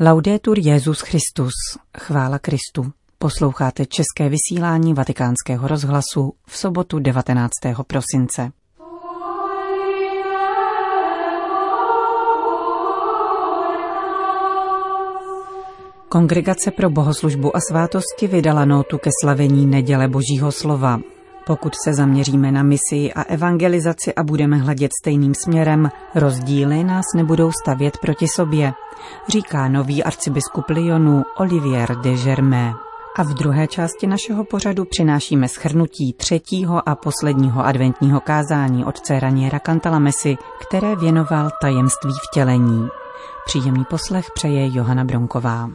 Laudetur Jezus Christus, chvála Kristu. Posloucháte české vysílání Vatikánského rozhlasu v sobotu 19. prosince. Kongregace pro bohoslužbu a svátosti vydala notu ke slavení neděle Božího slova. Pokud se zaměříme na misi a evangelizaci a budeme hledět stejným směrem, rozdíly nás nebudou stavět proti sobě, říká nový arcibiskup Lyonu Olivier de Germain. A v druhé části našeho pořadu přinášíme schrnutí třetího a posledního adventního kázání otce Raniera Cantalamesi, které věnoval tajemství vtělení. Příjemný poslech přeje Johana Bronková.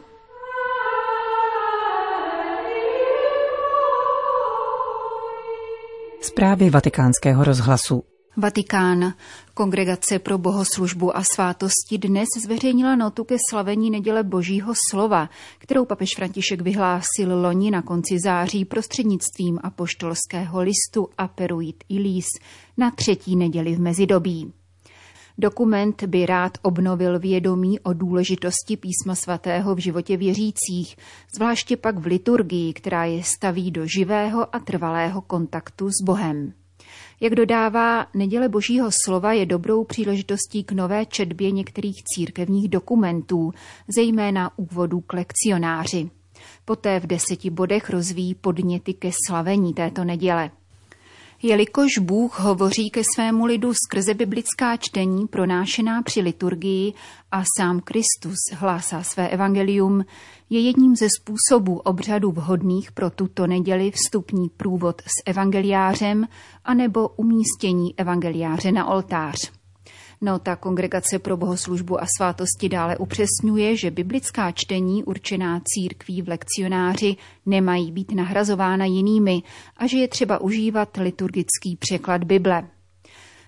Zprávy vatikánského rozhlasu. Vatikán. Kongregace pro bohoslužbu a svátosti dnes zveřejnila notu ke slavení neděle Božího slova, kterou papež František vyhlásil loni na konci září prostřednictvím apoštolského listu Aperuit Ilis na třetí neděli v mezidobí. Dokument by rád obnovil vědomí o důležitosti písma svatého v životě věřících, zvláště pak v liturgii, která je staví do živého a trvalého kontaktu s Bohem. Jak dodává, neděle Božího slova je dobrou příležitostí k nové četbě některých církevních dokumentů, zejména úvodů k lekcionáři. Poté v deseti bodech rozvíjí podněty ke slavení této neděle. Jelikož Bůh hovoří ke svému lidu skrze biblická čtení pronášená při liturgii a sám Kristus hlásá své evangelium, je jedním ze způsobů obřadu vhodných pro tuto neděli vstupní průvod s evangeliářem anebo umístění evangeliáře na oltář. Nota Kongregace pro bohoslužbu a svátosti dále upřesňuje, že biblická čtení určená církví v lekcionáři nemají být nahrazována jinými a že je třeba užívat liturgický překlad Bible.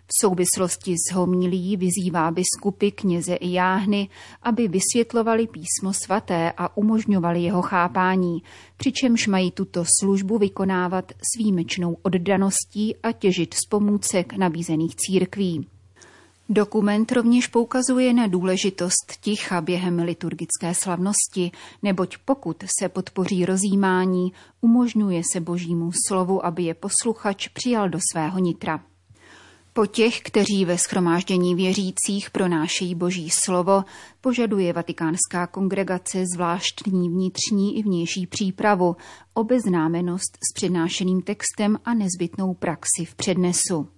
V souvislosti s homilí vyzývá biskupy, kněze i jáhny, aby vysvětlovali písmo svaté a umožňovali jeho chápání, přičemž mají tuto službu vykonávat s výjimečnou oddaností a těžit z pomůcek nabízených církví. Dokument rovněž poukazuje na důležitost ticha během liturgické slavnosti, neboť pokud se podpoří rozjímání, umožňuje se božímu slovu, aby je posluchač přijal do svého nitra. Po těch, kteří ve schromáždění věřících pronášejí boží slovo, požaduje Vatikánská kongregace zvláštní vnitřní i vnější přípravu, obeznámenost s přednášeným textem a nezbytnou praxi v přednesu.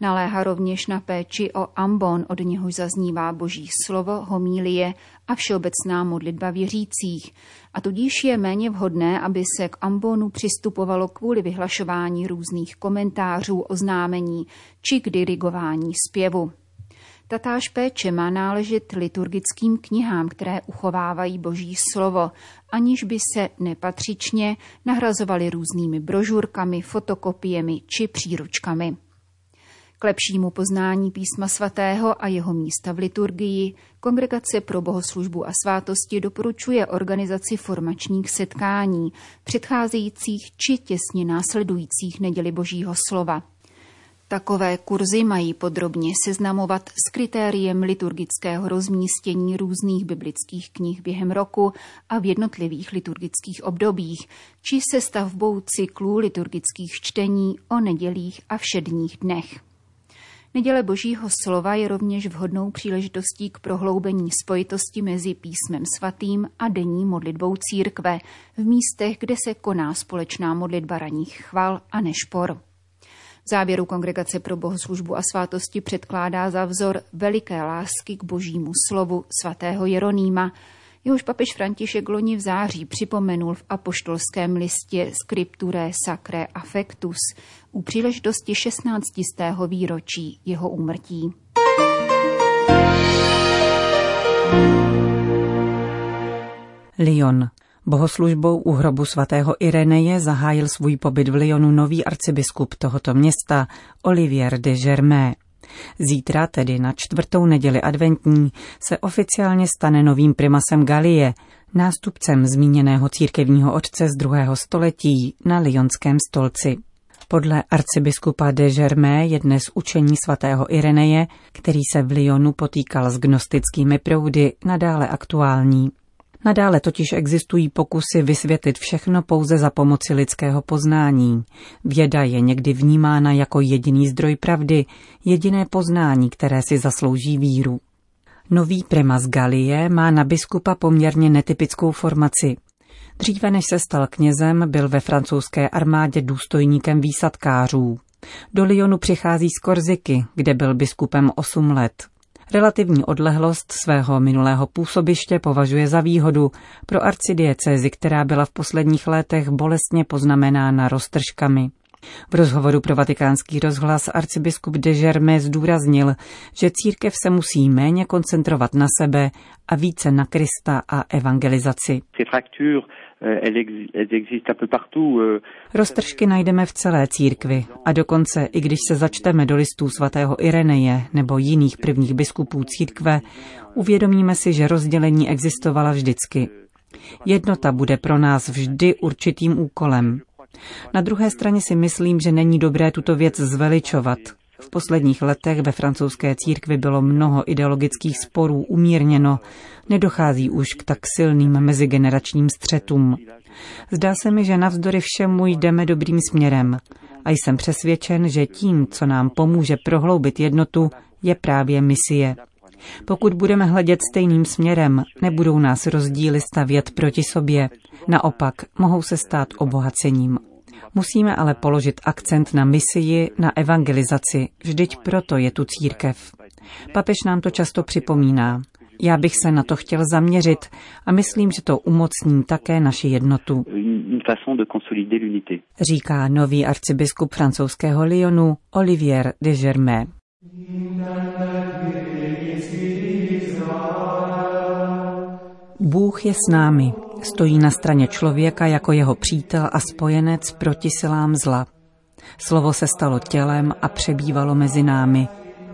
Naléhá rovněž na péči o ambon, od něhož zaznívá boží slovo, homílie a všeobecná modlitba věřících. A tudíž je méně vhodné, aby se k ambonu přistupovalo kvůli vyhlašování různých komentářů, oznámení či k dirigování zpěvu. Tatáž péče má náležet liturgickým knihám, které uchovávají boží slovo, aniž by se nepatřičně nahrazovaly různými brožurkami, fotokopiemi či příručkami. K lepšímu poznání písma svatého a jeho místa v liturgii Kongregace pro bohoslužbu a svátosti doporučuje organizaci formačních setkání, předcházejících či těsně následujících neděli Božího slova. Takové kurzy mají podrobně seznamovat s kritériem liturgického rozmístění různých biblických knih během roku a v jednotlivých liturgických obdobích, či se stavbou cyklů liturgických čtení o nedělích a všedních dnech. Neděle Božího slova je rovněž vhodnou příležitostí k prohloubení spojitosti mezi písmem svatým a denní modlitbou církve v místech, kde se koná společná modlitba raních chval a nešpor. V závěru Kongregace pro bohoslužbu a svátosti předkládá za vzor veliké lásky k božímu slovu svatého Jeronýma, jehož papež František loni v září připomenul v apoštolském listě Scripture Sacre Affectus u příležitosti 16. výročí jeho úmrtí. Lyon. Bohoslužbou u hrobu svatého Ireneje zahájil svůj pobyt v Lyonu nový arcibiskup tohoto města Olivier de Germain. Zítra, tedy na čtvrtou neděli adventní, se oficiálně stane novým primasem Galie, nástupcem zmíněného církevního otce z druhého století na Lyonském stolci. Podle arcibiskupa de Germain je dnes učení svatého Ireneje, který se v Lyonu potýkal s gnostickými proudy, nadále aktuální. Nadále totiž existují pokusy vysvětlit všechno pouze za pomoci lidského poznání. Věda je někdy vnímána jako jediný zdroj pravdy, jediné poznání, které si zaslouží víru. Nový primas Galie má na biskupa poměrně netypickou formaci. Dříve než se stal knězem, byl ve francouzské armádě důstojníkem výsadkářů. Do Lyonu přichází z Korziky, kde byl biskupem 8 let. Relativní odlehlost svého minulého působiště považuje za výhodu pro arcidiecézi, která byla v posledních letech bolestně poznamenána roztržkami. V rozhovoru pro vatikánský rozhlas arcibiskup de Germé zdůraznil, že církev se musí méně koncentrovat na sebe a více na Krista a evangelizaci. Roztržky najdeme v celé církvi a dokonce, i když se začteme do listů svatého Ireneje nebo jiných prvních biskupů církve, uvědomíme si, že rozdělení existovala vždycky. Jednota bude pro nás vždy určitým úkolem. Na druhé straně si myslím, že není dobré tuto věc zveličovat. V posledních letech ve francouzské církvi bylo mnoho ideologických sporů umírněno, nedochází už k tak silným mezigeneračním střetům. Zdá se mi, že navzdory všemu jdeme dobrým směrem a jsem přesvědčen, že tím, co nám pomůže prohloubit jednotu, je právě misie. Pokud budeme hledět stejným směrem, nebudou nás rozdíly stavět proti sobě. Naopak, mohou se stát obohacením. Musíme ale položit akcent na misii, na evangelizaci, vždyť proto je tu církev. Papež nám to často připomíná. Já bych se na to chtěl zaměřit a myslím, že to umocní také naši jednotu. Říká nový arcibiskup francouzského Lyonu Olivier de Germain. Bůh je s námi, stojí na straně člověka jako jeho přítel a spojenec proti silám zla. Slovo se stalo tělem a přebývalo mezi námi,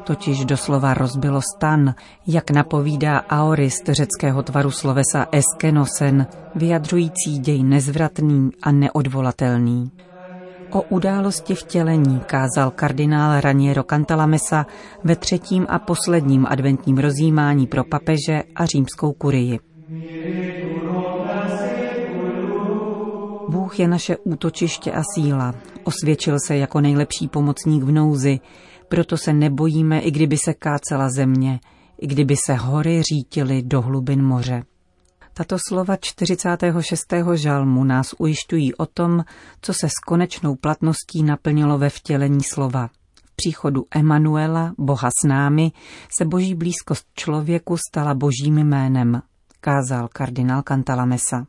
totiž doslova rozbilo stan, jak napovídá aorist řeckého tvaru slovesa eskenosen, vyjadřující děj nezvratný a neodvolatelný. O události vtělení kázal kardinál Raniero Cantalamessa ve třetím a posledním adventním rozjímání pro papeže a římskou kurii. Bůh je naše útočiště a síla. Osvědčil se jako nejlepší pomocník v nouzi, proto se nebojíme, i kdyby se kácela země, i kdyby se hory řítily do hlubin moře. Tato slova 46. žalmu nás ujišťují o tom, co se s konečnou platností naplnilo ve vtělení slova. V příchodu Emanuela, Boha s námi, se boží blízkost člověku stala božím jménem, kázal kardinál Cantalamessa.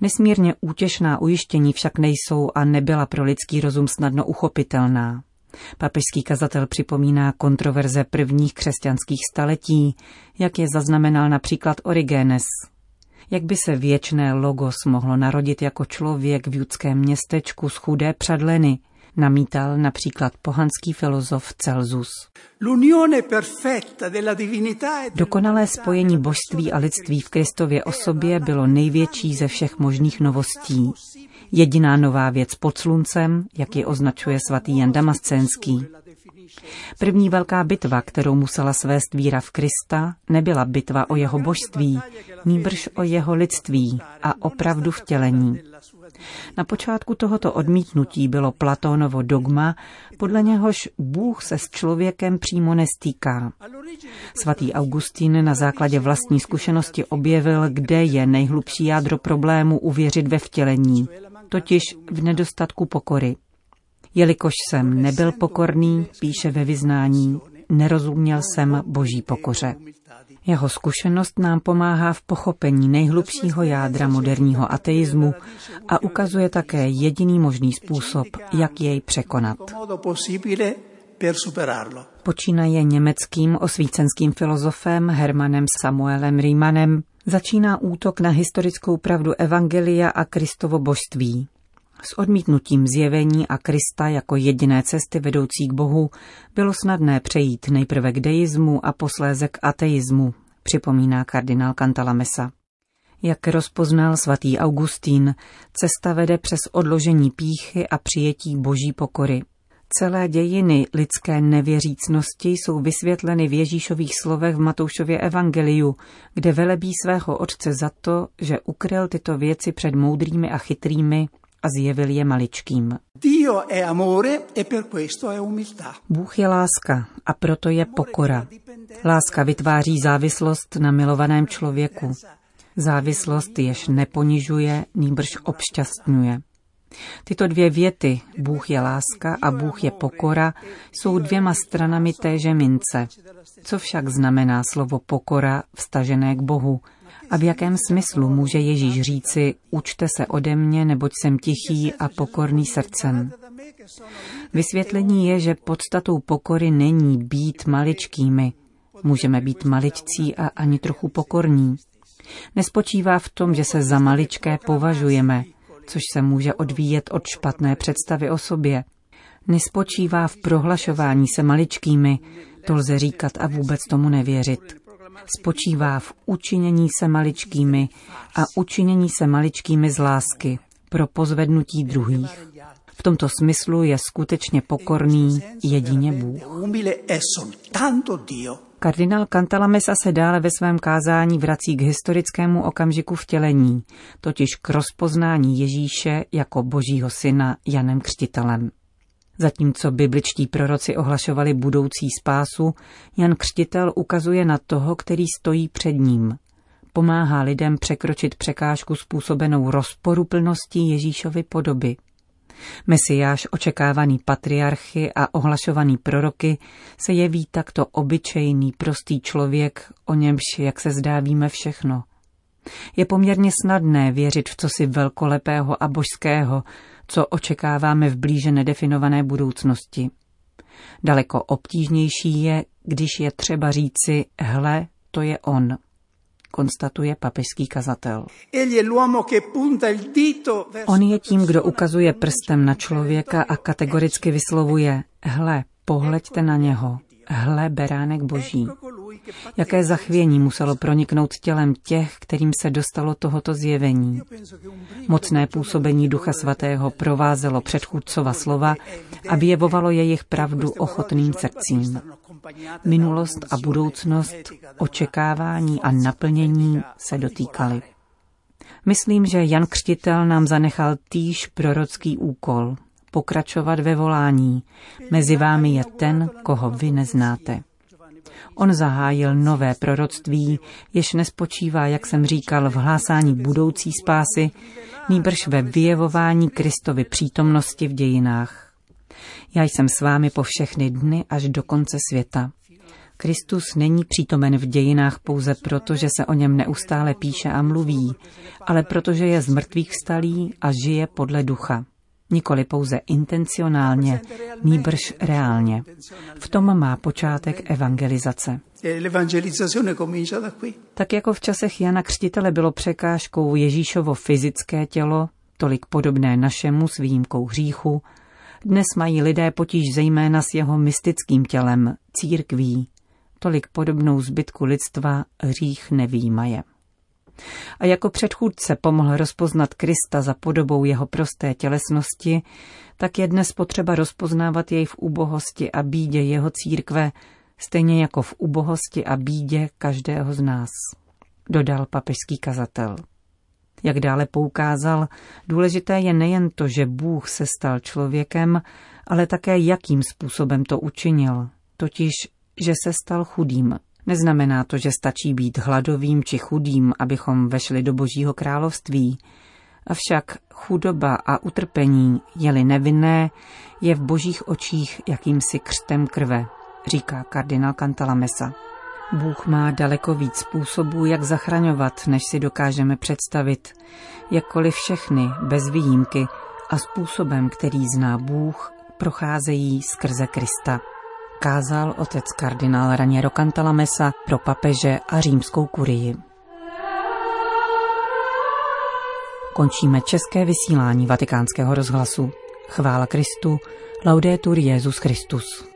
Nesmírně útěšná ujištění však nejsou a nebyla pro lidský rozum snadno uchopitelná. Papežský kazatel připomíná kontroverze prvních křesťanských staletí, jak je zaznamenal například Origenes. Jak by se věčné logos mohlo narodit jako člověk v judském městečku z chudé předleny, namítal například pohanský filozof Celsus. E Dokonalé spojení božství a lidství v Kristově osobě bylo největší ze všech možných novostí. Jediná nová věc pod sluncem, jak ji označuje svatý Jan Damascenský. První velká bitva, kterou musela svést víra v Krista, nebyla bitva o jeho božství, nýbrž o jeho lidství a opravdu vtělení. Na počátku tohoto odmítnutí bylo Platónovo dogma, podle něhož Bůh se s člověkem přímo nestýká. Svatý Augustín na základě vlastní zkušenosti objevil, kde je nejhlubší jádro problému uvěřit ve vtělení, totiž v nedostatku pokory. Jelikož jsem nebyl pokorný, píše ve vyznání, nerozuměl jsem boží pokoře. Jeho zkušenost nám pomáhá v pochopení nejhlubšího jádra moderního ateismu a ukazuje také jediný možný způsob, jak jej překonat. Počínaje německým osvícenským filozofem Hermanem Samuelem Riemannem začíná útok na historickou pravdu Evangelia a Kristovo božství. S odmítnutím zjevení a Krista jako jediné cesty vedoucí k Bohu bylo snadné přejít nejprve k deismu a posléze k ateismu, připomíná kardinál Cantalamessa. Jak rozpoznal svatý Augustín, cesta vede přes odložení píchy a přijetí boží pokory. Celé dějiny lidské nevěřícnosti jsou vysvětleny v Ježíšových slovech v Matoušově evangeliu, kde velebí svého otce za to, že ukryl tyto věci před moudrými a chytrými a zjevil je maličkým. E Bůh je láska a proto je pokora. Láska vytváří závislost na milovaném člověku. Závislost jež neponižuje, nýbrž obšťastňuje. Tyto dvě věty, Bůh je láska a Bůh je pokora, jsou dvěma stranami téže mince. Co však znamená slovo pokora vstažené k Bohu? A v jakém smyslu může Ježíš říci, učte se ode mě, neboť jsem tichý a pokorný srdcem? Vysvětlení je, že podstatou pokory není být maličkými. Můžeme být maličcí a ani trochu pokorní. Nespočívá v tom, že se za maličké považujeme, což se může odvíjet od špatné představy o sobě. Nespočívá v prohlašování se maličkými, to lze říkat a vůbec tomu nevěřit. Spočívá v učinění se maličkými a učinění se maličkými z lásky pro pozvednutí druhých. V tomto smyslu je skutečně pokorný jedině Bůh. Kardinál Cantalamessa se dále ve svém kázání vrací k historickému okamžiku vtělení, totiž k rozpoznání Ježíše jako božího syna Janem Křtitelem. Zatímco bibličtí proroci ohlašovali budoucí spásu, Jan Křtitel ukazuje na toho, který stojí před ním. Pomáhá lidem překročit překážku způsobenou rozporuplností Ježíšovy podoby – Mesiáš, očekávaný patriarchy a ohlašovaný proroky, se jeví takto obyčejný, prostý člověk, o němž, jak se zdá, víme všechno. Je poměrně snadné věřit v cosi velkolepého a božského, co očekáváme v blíže nedefinované budoucnosti. Daleko obtížnější je, když je třeba říci, hle, to je on konstatuje papežský kazatel. On je tím, kdo ukazuje prstem na člověka a kategoricky vyslovuje, hle, pohleďte na něho, hle, beránek boží. Jaké zachvění muselo proniknout tělem těch, kterým se dostalo tohoto zjevení. Mocné působení Ducha Svatého provázelo předchůdcova slova a vyjevovalo jejich pravdu ochotným srdcím. Minulost a budoucnost, očekávání a naplnění se dotýkaly. Myslím, že Jan Křtitel nám zanechal týž prorocký úkol pokračovat ve volání. Mezi vámi je ten, koho vy neznáte. On zahájil nové proroctví, jež nespočívá, jak jsem říkal, v hlásání budoucí spásy, nýbrž ve vyjevování Kristovy přítomnosti v dějinách. Já jsem s vámi po všechny dny až do konce světa. Kristus není přítomen v dějinách pouze proto, že se o něm neustále píše a mluví, ale protože je z mrtvých vstalý a žije podle ducha. Nikoli pouze intencionálně, nýbrž reálně. V tom má počátek evangelizace. Tak jako v časech Jana Křtitele bylo překážkou Ježíšovo fyzické tělo, tolik podobné našemu s výjimkou hříchu, dnes mají lidé potíž zejména s jeho mystickým tělem, církví, tolik podobnou zbytku lidstva hřích nevýmaje. A jako předchůdce pomohl rozpoznat Krista za podobou jeho prosté tělesnosti, tak je dnes potřeba rozpoznávat jej v ubohosti a bídě jeho církve, stejně jako v ubohosti a bídě každého z nás, dodal papežský kazatel. Jak dále poukázal, důležité je nejen to, že Bůh se stal člověkem, ale také jakým způsobem to učinil, totiž, že se stal chudým. Neznamená to, že stačí být hladovým či chudým, abychom vešli do Božího království. Avšak chudoba a utrpení, jeli nevinné, je v božích očích jakýmsi křtem krve, říká kardinál Cantalamessa. Bůh má daleko víc způsobů, jak zachraňovat, než si dokážeme představit, jakkoliv všechny, bez výjimky, a způsobem, který zná Bůh, procházejí skrze Krista. Kázal otec kardinál Raniero Cantalamessa pro papeže a římskou kurii. Končíme české vysílání vatikánského rozhlasu. Chvála Kristu, laudetur Jezus Christus.